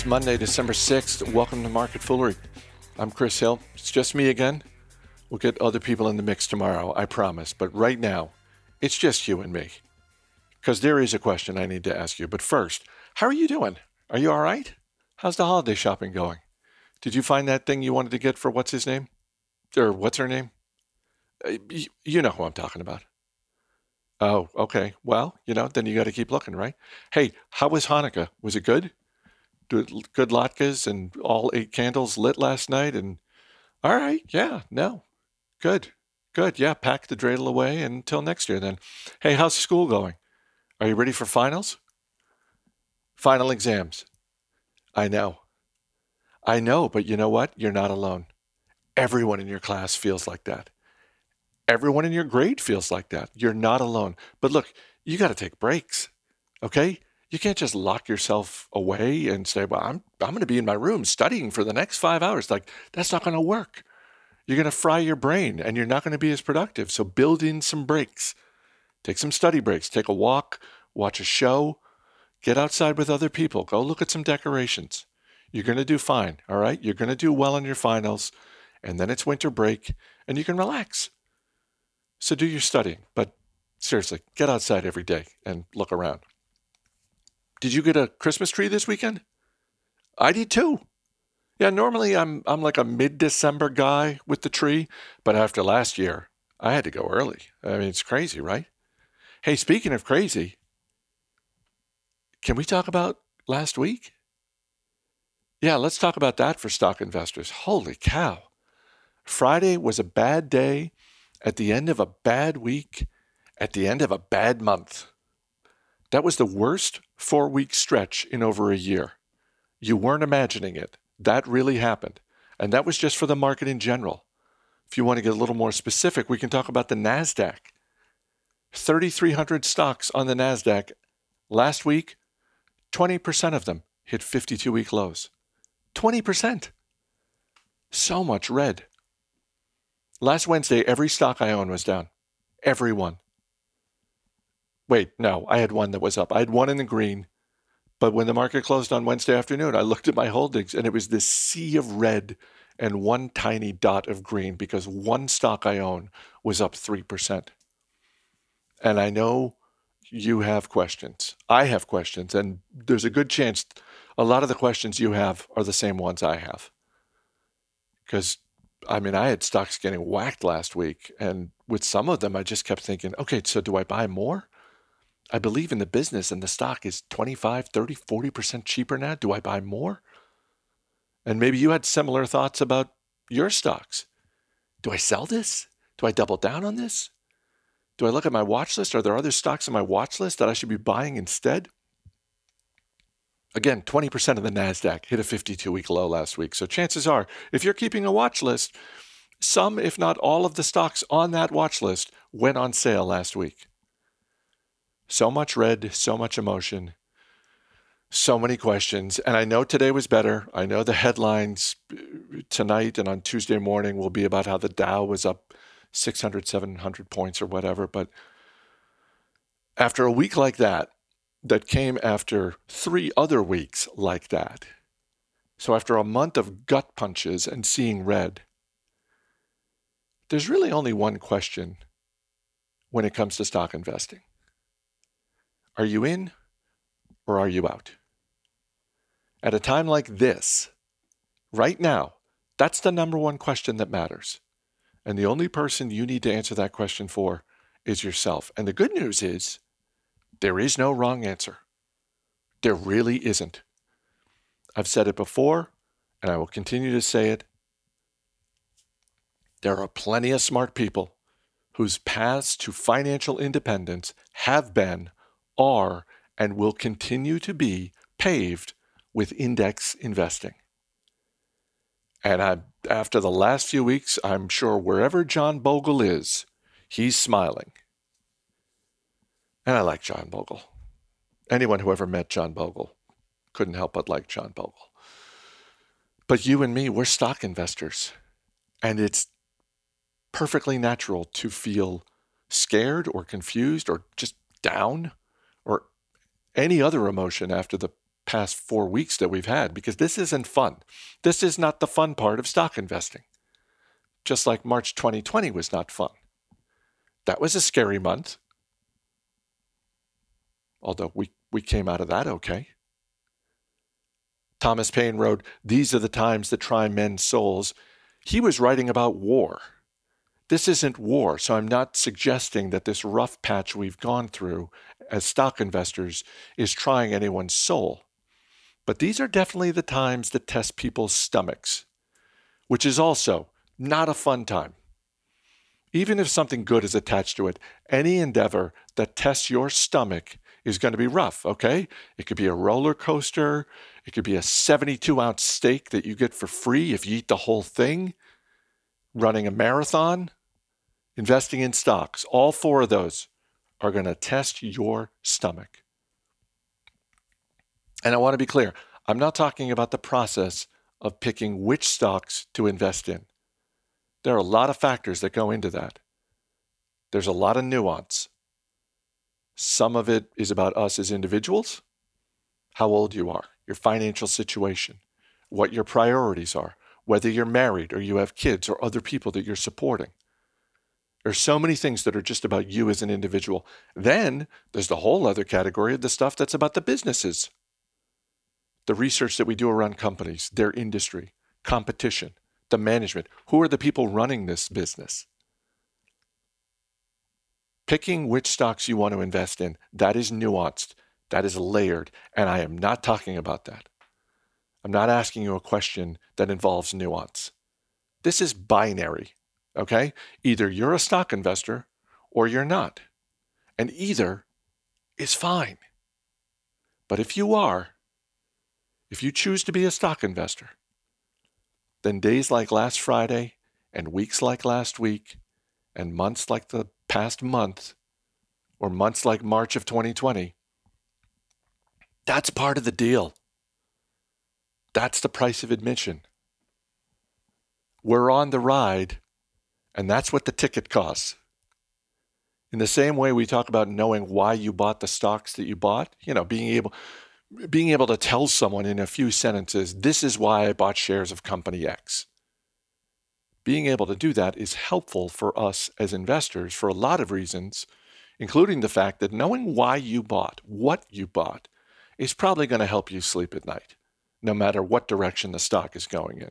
It's Monday, December 6th. Welcome to Market Foolery. I'm Chris Hill. It's just me again. We'll get other people in the mix tomorrow, I promise. But right now, it's just you and me. Because there is a question I need to ask you. But first, how are you doing? Are you all right? How's the holiday shopping going? Did you find that thing you wanted to get for what's his name? Or what's her name? Uh, you know who I'm talking about. Oh, okay. Well, you know, then you got to keep looking, right? Hey, how was Hanukkah? Was it good? Good, latkes and all eight candles lit last night. And all right, yeah, no, good, good. Yeah, pack the dreidel away until next year. Then, hey, how's school going? Are you ready for finals? Final exams. I know. I know, but you know what? You're not alone. Everyone in your class feels like that. Everyone in your grade feels like that. You're not alone. But look, you got to take breaks. Okay? You can't just lock yourself away and say, "Well, I'm I'm going to be in my room studying for the next 5 hours." Like that's not going to work. You're going to fry your brain and you're not going to be as productive. So build in some breaks. Take some study breaks, take a walk, watch a show, get outside with other people, go look at some decorations. You're going to do fine, all right? You're going to do well in your finals, and then it's winter break and you can relax. So do your studying, but seriously, get outside every day and look around. Did you get a Christmas tree this weekend? I did too. Yeah, normally I'm I'm like a mid-December guy with the tree, but after last year, I had to go early. I mean, it's crazy, right? Hey, speaking of crazy, can we talk about last week? Yeah, let's talk about that for stock investors. Holy cow. Friday was a bad day at the end of a bad week, at the end of a bad month. That was the worst four week stretch in over a year. You weren't imagining it. That really happened. And that was just for the market in general. If you want to get a little more specific, we can talk about the NASDAQ. 3,300 stocks on the NASDAQ. Last week, 20% of them hit 52 week lows. 20%. So much red. Last Wednesday, every stock I own was down. Every one. Wait, no, I had one that was up. I had one in the green. But when the market closed on Wednesday afternoon, I looked at my holdings and it was this sea of red and one tiny dot of green because one stock I own was up 3%. And I know you have questions. I have questions. And there's a good chance a lot of the questions you have are the same ones I have. Because I mean, I had stocks getting whacked last week, and with some of them, I just kept thinking, okay, so do I buy more? I believe in the business, and the stock is 25, 30, 40% cheaper now. Do I buy more? And maybe you had similar thoughts about your stocks. Do I sell this? Do I double down on this? Do I look at my watch list? Are there other stocks on my watch list that I should be buying instead? Again, 20% of the NASDAQ hit a 52 week low last week. So chances are, if you're keeping a watch list, some, if not all, of the stocks on that watch list went on sale last week. So much red, so much emotion, so many questions. And I know today was better. I know the headlines uh, tonight and on Tuesday morning will be about how the Dow was up 600, 700 points or whatever. But after a week like that, that came after three other weeks like that. So, after a month of gut punches and seeing red, there's really only one question when it comes to stock investing Are you in or are you out? At a time like this, right now, that's the number one question that matters. And the only person you need to answer that question for is yourself. And the good news is, there is no wrong answer. There really isn't. I've said it before, and I will continue to say it. There are plenty of smart people whose paths to financial independence have been, are, and will continue to be paved with index investing. And I, after the last few weeks, I'm sure wherever John Bogle is, he's smiling. And I like John Bogle. Anyone who ever met John Bogle couldn't help but like John Bogle. But you and me, we're stock investors. And it's perfectly natural to feel scared or confused or just down any other emotion after the past four weeks that we've had because this isn't fun. This is not the fun part of stock investing. Just like March 2020 was not fun. That was a scary month. Although we, we came out of that okay. Thomas Paine wrote, These are the times that try men's souls. He was writing about war. This isn't war, so I'm not suggesting that this rough patch we've gone through as stock investors is trying anyone's soul. But these are definitely the times that test people's stomachs, which is also not a fun time. Even if something good is attached to it, any endeavor that tests your stomach is going to be rough, okay? It could be a roller coaster. It could be a 72 ounce steak that you get for free if you eat the whole thing. Running a marathon, investing in stocks, all four of those are going to test your stomach. And I want to be clear I'm not talking about the process of picking which stocks to invest in. There are a lot of factors that go into that. There's a lot of nuance. Some of it is about us as individuals, how old you are, your financial situation, what your priorities are, whether you're married or you have kids or other people that you're supporting. There's so many things that are just about you as an individual. Then there's the whole other category of the stuff that's about the businesses. The research that we do around companies, their industry, competition, the management. Who are the people running this business? Picking which stocks you want to invest in, that is nuanced, that is layered, and I am not talking about that. I'm not asking you a question that involves nuance. This is binary. Okay? Either you're a stock investor or you're not. And either is fine. But if you are, if you choose to be a stock investor, then days like last Friday and weeks like last week and months like the past month or months like March of 2020, that's part of the deal. That's the price of admission. We're on the ride and that's what the ticket costs. In the same way we talk about knowing why you bought the stocks that you bought, you know, being able being able to tell someone in a few sentences, this is why I bought shares of company X. Being able to do that is helpful for us as investors for a lot of reasons, including the fact that knowing why you bought, what you bought, is probably going to help you sleep at night, no matter what direction the stock is going in.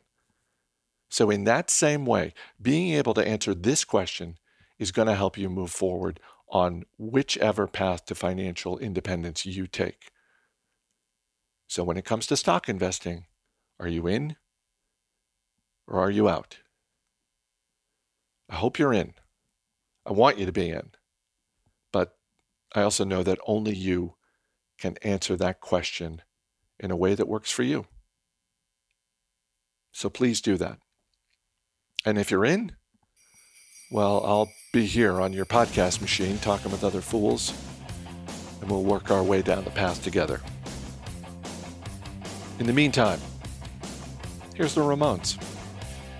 So, in that same way, being able to answer this question is going to help you move forward on whichever path to financial independence you take. So, when it comes to stock investing, are you in or are you out? I hope you're in. I want you to be in. But I also know that only you can answer that question in a way that works for you. So please do that. And if you're in, well, I'll be here on your podcast machine talking with other fools, and we'll work our way down the path together. In the meantime, here's the Ramones.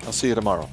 I'll see you tomorrow.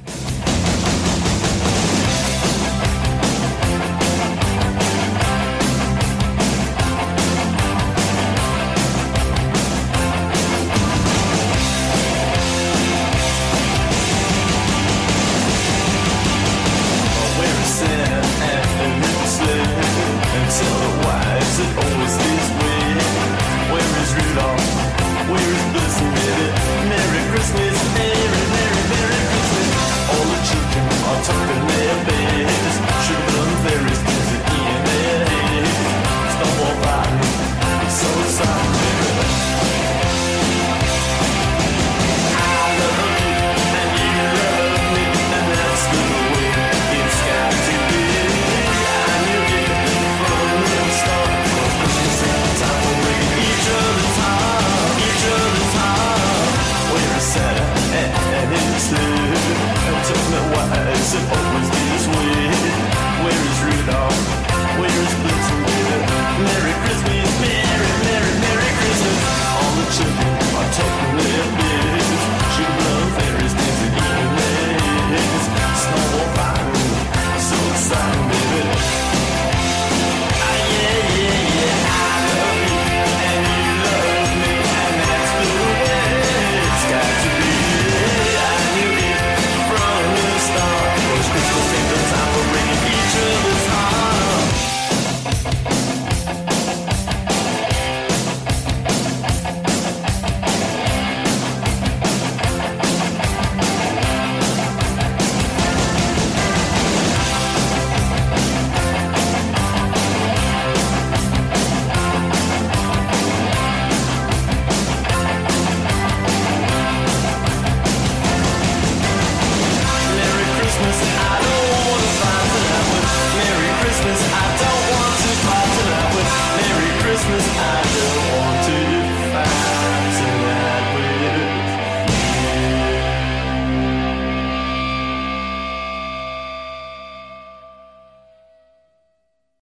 Jason Holmes.